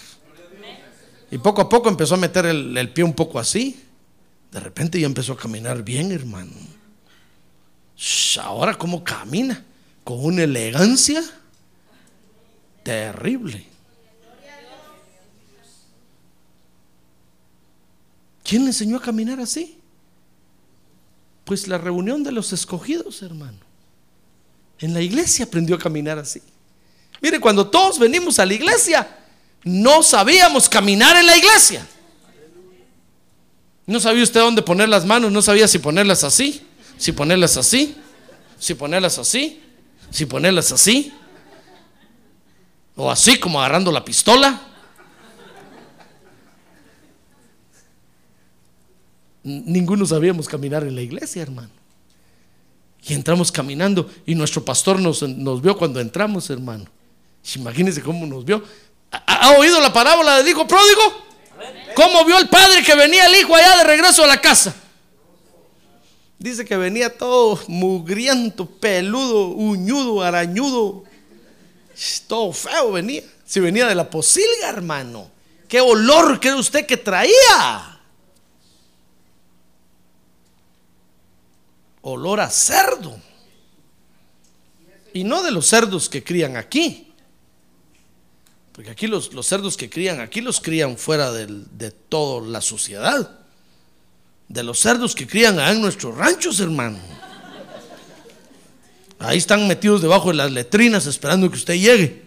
Y poco a poco empezó a meter el, pie un poco así. De repente ya empezó a caminar bien, hermano. ahora cómo camina, con una elegancia terrible. ¿Quién le enseñó a caminar así? Pues la reunión de los escogidos, hermano. En la iglesia aprendió a caminar así. Mire, cuando todos venimos a la iglesia, no sabíamos caminar en la iglesia. No sabía usted dónde poner las manos, no sabía si ponerlas así, si ponerlas así, si ponerlas así, si ponerlas así, o así como agarrando la pistola. Ninguno sabíamos caminar en la iglesia, hermano. Y entramos caminando y nuestro pastor nos, nos vio cuando entramos, hermano. Imagínense cómo nos vio. ¿Ha, ¿Ha, oído la parábola del hijo pródigo? ¿Cómo vio el padre que venía el hijo allá de regreso a la casa? Dice que venía todo mugriento, peludo, uñudo, arañudo. Todo feo venía. Si venía de la posilga, hermano. ¿Qué olor cree usted que traía? Olor a cerdo. Y no de los cerdos que crían aquí. Porque aquí los, los cerdos que crían aquí los crían fuera de toda la sociedad. De los cerdos que crían en nuestros ranchos, hermano. Ahí están metidos debajo de las letrinas esperando que usted llegue.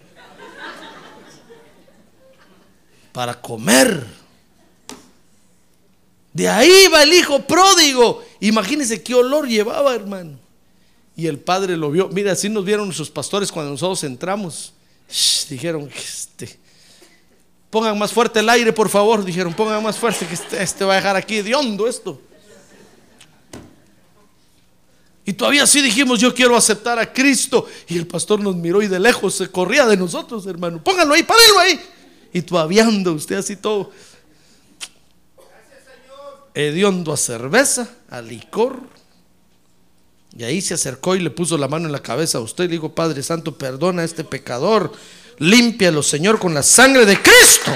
Para comer. De ahí va el hijo pródigo Imagínense qué olor llevaba, hermano. Y el padre lo vio. Mira, así nos vieron nuestros pastores cuando nosotros entramos. dijeron, este, pongan más fuerte el aire, por favor. Dijeron, pongan más fuerte que este, este va a dejar aquí de hondo esto. Y todavía sí dijimos, yo quiero aceptar a Cristo. Y el pastor nos miró y de lejos se corría de nosotros, hermano. Pónganlo ahí, párenlo ahí. Y todavía ando usted así todo hediondo a cerveza, a licor. Y ahí se acercó y le puso la mano en la cabeza a usted y le dijo, Padre Santo, perdona a este pecador, límpialo, Señor, con la sangre de Cristo.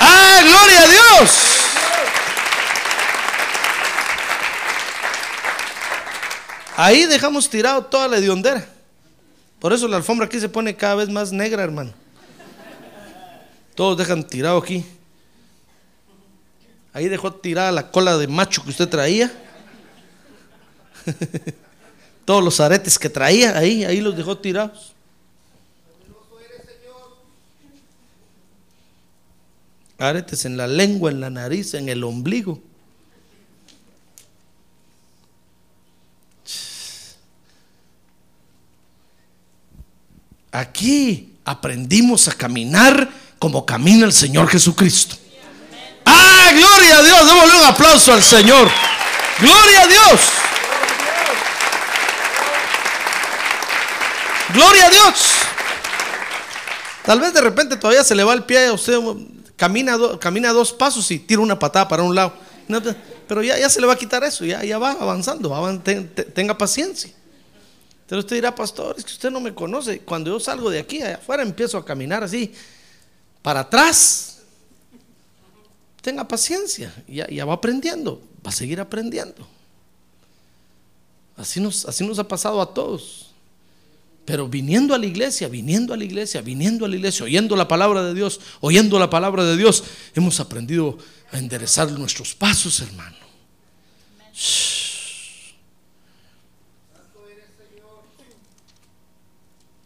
¡Ah, gloria a Dios! Ahí dejamos tirado toda la hediondera. Por eso la alfombra aquí se pone cada vez más negra, hermano. Todos dejan tirado aquí. Ahí dejó tirada la cola de macho que usted traía. Todos los aretes que traía, ahí, ahí los dejó tirados. aretes en la lengua, en la nariz, en el ombligo. Aquí aprendimos a caminar como camina el Señor Jesucristo. ¡Ah, gloria a Dios! Démosle un aplauso al Señor. ¡Gloria a Dios! ¡Gloria a Dios! Tal vez de repente todavía se le va el pie a usted, camina, camina dos pasos y tira una patada para un lado. pero ya, ya se le va a quitar eso, ya, ya va avanzando, tenga paciencia. Pero usted dirá, pastor, es que usted no me conoce. Cuando yo salgo de aquí, afuera, empiezo a caminar así, para atrás. Tenga paciencia, ya, ya va aprendiendo, va a seguir aprendiendo. Así nos, así nos ha pasado a todos. Pero viniendo a la iglesia, viniendo a la iglesia, viniendo a la iglesia, oyendo la palabra de Dios, oyendo la palabra de Dios, hemos aprendido a enderezar nuestros pasos, hermano.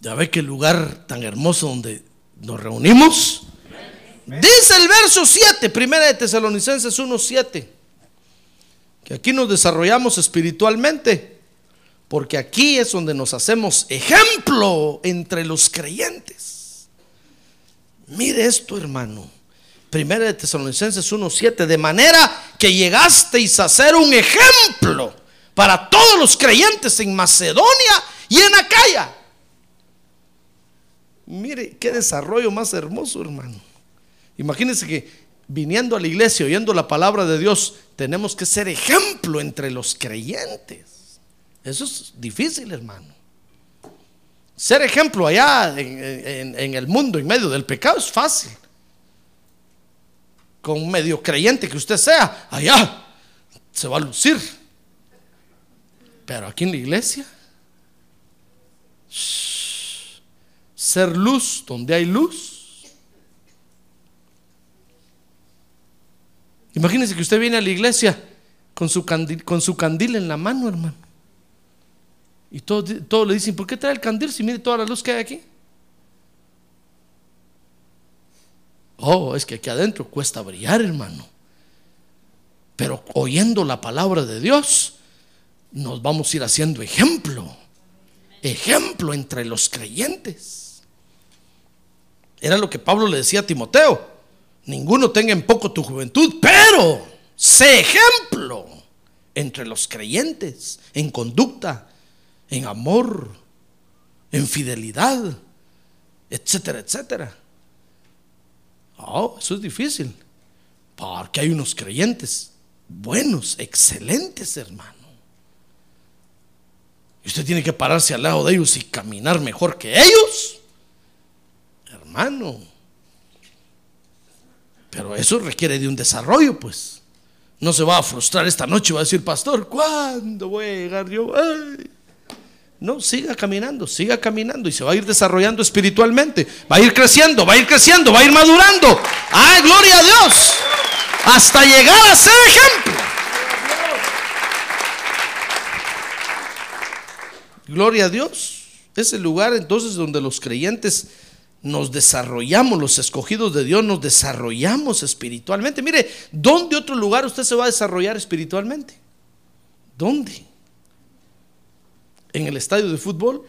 Ya ve que el lugar tan hermoso donde nos reunimos. Dice el verso 7, primera de Tesalonicenses 1:7, que aquí nos desarrollamos espiritualmente porque aquí es donde nos hacemos ejemplo entre los creyentes. Mire esto, hermano. Primera de Tesalonicenses 1:7, de manera que llegasteis a ser un ejemplo para todos los creyentes en Macedonia y en Acaya. Mire qué desarrollo más hermoso, hermano. Imagínense que viniendo a la iglesia, oyendo la palabra de Dios, tenemos que ser ejemplo entre los creyentes. Eso es difícil, hermano. Ser ejemplo allá en, el mundo, en medio del pecado, es fácil. Con medio creyente que usted sea, allá se va a lucir. Pero aquí en la iglesia, ser luz donde hay luz. Imagínese que usted viene a la iglesia con su, con su candil en la mano, hermano. Y todos, le dicen, ¿por qué trae el candil si mire toda la luz que hay aquí? Oh, es que aquí adentro cuesta brillar, hermano. Pero oyendo la palabra de Dios, nos vamos a ir haciendo ejemplo. Ejemplo entre los creyentes. Era lo que Pablo le decía a Timoteo. Ninguno tenga en poco tu juventud, pero sé ejemplo entre los creyentes en conducta, en amor, en fidelidad, etcétera, etcétera. Oh, eso es difícil. Porque hay unos creyentes buenos, excelentes, hermano. Y usted tiene que pararse al lado de ellos y caminar mejor que ellos. Hermano. Pero eso requiere de un desarrollo, pues. No se va a frustrar esta noche va a decir, pastor, ¿cuándo voy a llegar yo? No, siga caminando, siga caminando y se va a ir desarrollando espiritualmente. Va a ir creciendo, va a ir creciendo, va a ir madurando. ¡Ay, gloria a Dios! Hasta llegar a ser ejemplo. Gloria a Dios. Es el lugar entonces donde los creyentes nos desarrollamos, los escogidos de Dios nos desarrollamos espiritualmente. Mire, ¿dónde otro lugar usted se va a desarrollar espiritualmente? ¿Dónde? en el estadio de fútbol?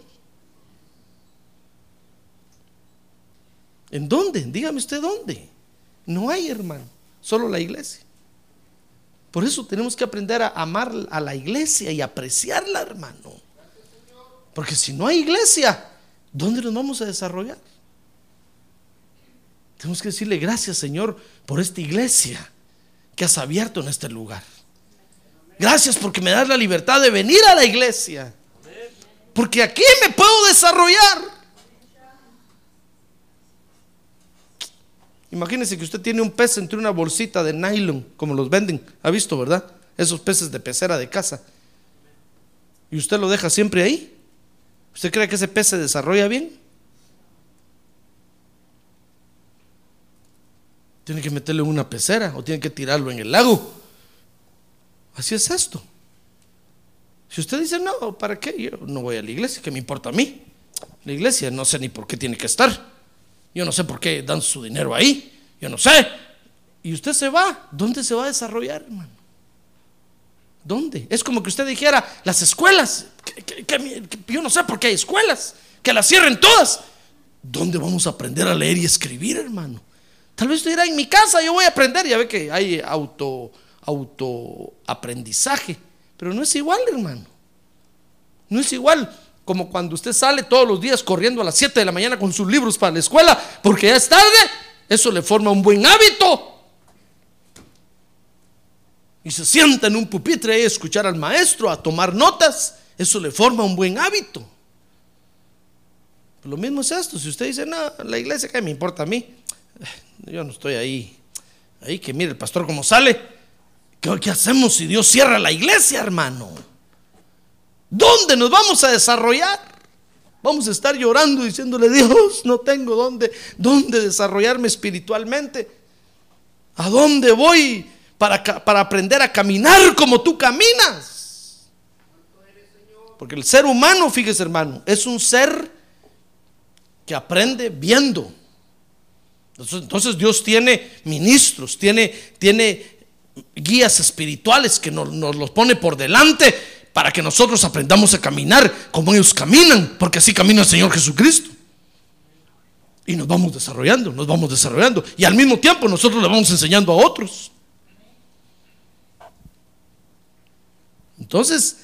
¿En dónde? Dígame usted dónde. No hay, hermano, solo la iglesia. Por eso tenemos que aprender a amar a la iglesia y apreciarla, hermano. Porque si no hay iglesia, ¿dónde nos vamos a desarrollar? Tenemos que decirle gracias, Señor, por esta iglesia que has abierto en este lugar. Gracias porque me das la libertad de venir a la iglesia. Porque aquí me puedo desarrollar. Imagínese que usted tiene un pez entre una bolsita de nylon, como los venden. ¿Ha visto, verdad? Esos peces de pecera de casa. Y usted lo deja siempre ahí. ¿Usted cree que ese pez se desarrolla bien? Tiene que meterle en una pecera o tiene que tirarlo en el lago. Así es esto. Si usted dice, no, ¿para qué? Yo no voy a la iglesia, ¿qué me importa a mí? La iglesia no sé ni por qué tiene que estar. Yo no sé por qué dan su dinero ahí. Yo no sé. y usted se va, ¿dónde se va a desarrollar, hermano? ¿Dónde? Es como que usted dijera, las escuelas, yo no sé por qué hay escuelas, que las cierren todas. ¿Dónde vamos a aprender a leer y escribir, hermano? Tal vez dirá, en mi casa yo voy a aprender, ya ve que hay auto, auto aprendizaje, pero no es igual, hermano. No es igual como cuando usted sale todos los días corriendo a las 7 de la mañana con sus libros para la escuela, porque ya es tarde, eso le forma un buen hábito. Y se sienta en un pupitre a escuchar al maestro, a tomar notas, eso le forma un buen hábito. Lo mismo es esto, si usted dice, no, la iglesia, ¿qué me importa a mí? Yo no estoy ahí. Ahí que mire el pastor cómo sale. ¿Qué, ¿Qué hacemos si Dios cierra la iglesia, hermano? ¿Dónde nos vamos a desarrollar? Vamos a estar llorando diciéndole, Dios, no tengo dónde, dónde desarrollarme espiritualmente. ¿A dónde voy para, para aprender a caminar como tú caminas? Porque el ser humano, fíjese hermano, es un ser que aprende viendo. Entonces, Dios tiene ministros, tiene, tiene guías espirituales que nos, nos los pone por delante para que nosotros aprendamos a caminar como ellos caminan, porque así camina el Señor Jesucristo. Y nos vamos desarrollando, nos vamos desarrollando. Y al mismo tiempo nosotros le vamos enseñando a otros. Entonces,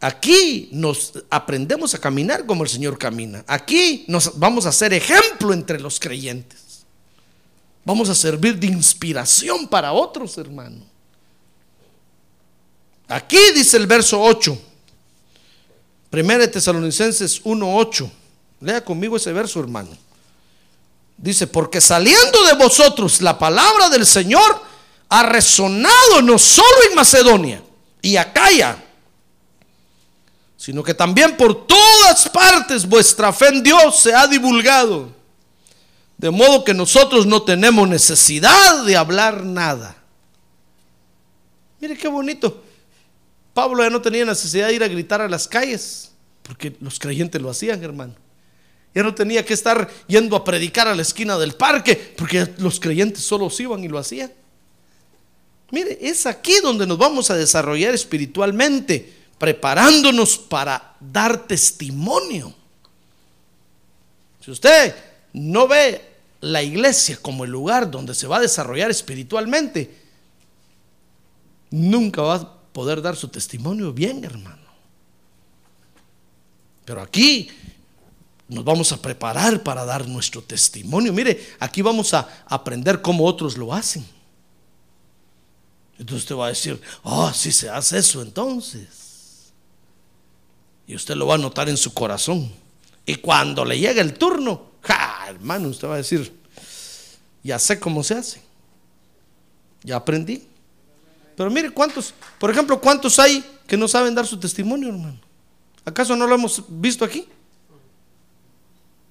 aquí nos aprendemos a caminar como el Señor camina. Aquí nos vamos a hacer ejemplo entre los creyentes. Vamos a servir de inspiración para otros, hermanos. Aquí dice el verso 8. Primera de Tesalonicenses 1:8. Lea conmigo ese verso, hermano. Dice, porque saliendo de vosotros la palabra del Señor ha resonado no solo en Macedonia y Acaya, sino que también por todas partes vuestra fe en Dios se ha divulgado. De modo que nosotros no tenemos necesidad de hablar nada. Mire qué bonito. Pablo ya no tenía necesidad de ir a gritar a las calles, porque los creyentes lo hacían, hermano. Ya no tenía que estar yendo a predicar a la esquina del parque, porque los creyentes solo iban y lo hacían. Mire, es aquí donde nos vamos a desarrollar espiritualmente, preparándonos para dar testimonio. Si usted no ve la iglesia como el lugar donde se va a desarrollar espiritualmente, nunca va a poder dar su testimonio bien, hermano. Pero aquí nos vamos a preparar para dar nuestro testimonio. Mire, aquí vamos a aprender cómo otros lo hacen. Entonces usted va a decir, oh, si se hace eso entonces. Y usted lo va a notar en su corazón. Y cuando le llegue el turno, ja, hermano, usted va a decir, ya sé cómo se hace. Ya aprendí. Pero mire cuántos, por ejemplo, cuántos hay que no saben dar su testimonio, hermano. ¿Acaso no lo hemos visto aquí?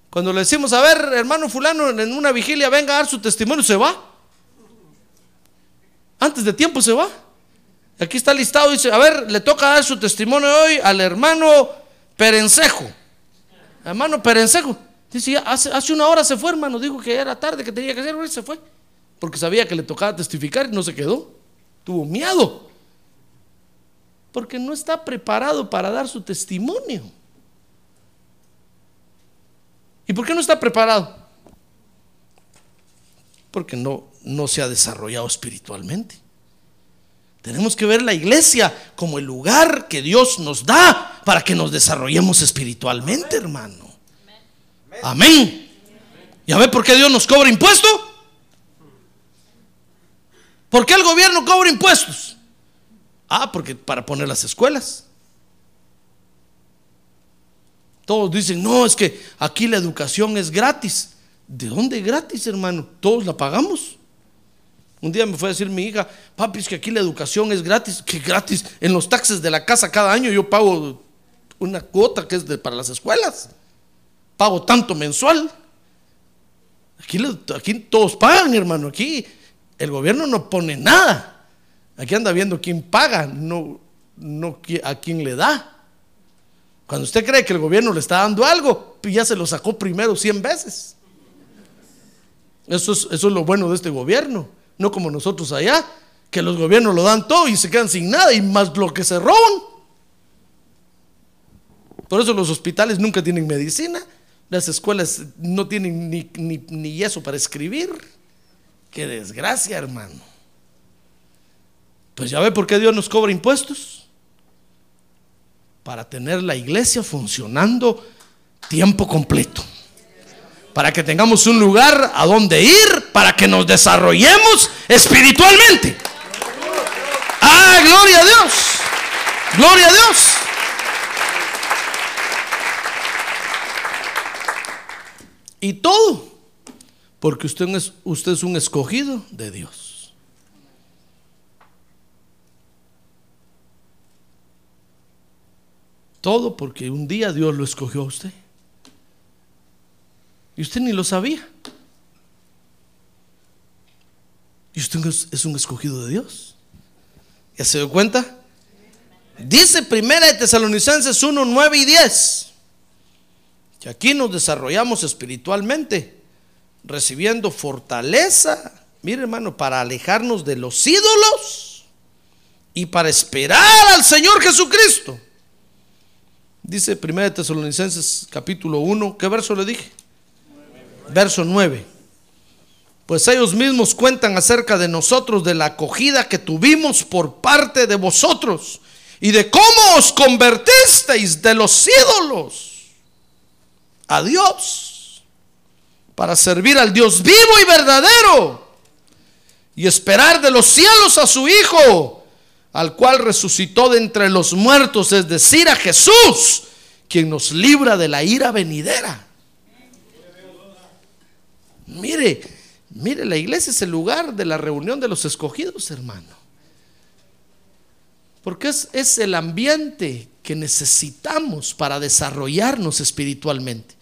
Cuando le decimos, a ver, hermano fulano, en una vigilia venga a dar su testimonio, se va. Antes de tiempo se va. Aquí está listado, dice, a ver, le toca dar su testimonio hoy al hermano Perencejo. Hermano Perencejo. Dice, hace, hace una hora se fue, hermano. Dijo que era tarde, que tenía que hacer, se fue. Porque sabía que le tocaba testificar y no se quedó tuvo miedo, porque no está preparado para dar su testimonio. ¿Y por qué no está preparado? Porque no, no se ha desarrollado espiritualmente. Tenemos que ver la iglesia como el lugar que Dios nos da para que nos desarrollemos espiritualmente, hermano. Amén. ¿Ya ve por qué Dios nos cobra impuestos? ¿Por qué el gobierno cobra impuestos? Ah, porque para poner las escuelas. Todos dicen, no, es que aquí la educación es gratis. ¿De dónde gratis, hermano? Todos la pagamos. Un día me fue a decir mi hija, papi, es que aquí la educación es gratis. ¿Qué gratis? En los taxes de la casa cada año yo pago una cuota que es de, para las escuelas. Pago tanto mensual. Aquí, todos pagan, hermano. Aquí el gobierno no pone nada. Aquí anda viendo quién paga, no, no a quién le da. Cuando usted cree que el gobierno le está dando algo, pues ya se lo sacó primero 100 veces. Eso es, eso es lo bueno de este gobierno. no como nosotros allá, que los gobiernos lo dan todo y se quedan sin nada y más lo que se roban. Por eso los hospitales nunca tienen medicina, las escuelas no tienen ni, ni, ni eso para escribir. Qué desgracia, hermano. Pues ya ve por qué Dios nos cobra impuestos. Para tener la iglesia funcionando tiempo completo. Para que tengamos un lugar a donde ir, para que nos desarrollemos espiritualmente. Ah, gloria a Dios. Gloria a Dios. Y todo porque usted es, usted es un escogido de Dios. Todo porque un día Dios lo escogió a usted. Y usted ni lo sabía. Y usted es un escogido de Dios. ¿Ya se dio cuenta? Dice primera de Tesalonicenses 1, 9 y 10. Que aquí nos desarrollamos espiritualmente recibiendo fortaleza, mire hermano, para alejarnos de los ídolos y para esperar al Señor Jesucristo. Dice 1 Tesalonicenses capítulo 1, ¿qué verso le dije? Verso 9. Pues ellos mismos cuentan acerca de nosotros, de la acogida que tuvimos por parte de vosotros y de cómo os convertisteis de los ídolos a Dios para servir al Dios vivo y verdadero y esperar de los cielos a su Hijo, al cual resucitó de entre los muertos, es decir, a Jesús, quien nos libra de la ira venidera. Mire, mire, la iglesia es el lugar de la reunión de los escogidos, hermano. Porque es, es el ambiente que necesitamos para desarrollarnos espiritualmente.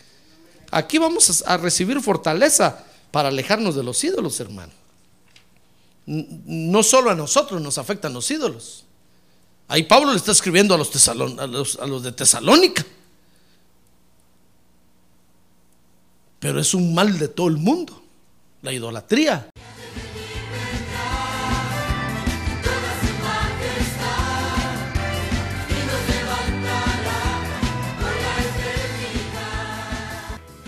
Aquí vamos a recibir fortaleza para alejarnos de los ídolos, hermano. No solo a nosotros nos afectan los ídolos. Ahí Pablo le está escribiendo a los, a los de Tesalónica. Pero es un mal de todo el mundo, la idolatría.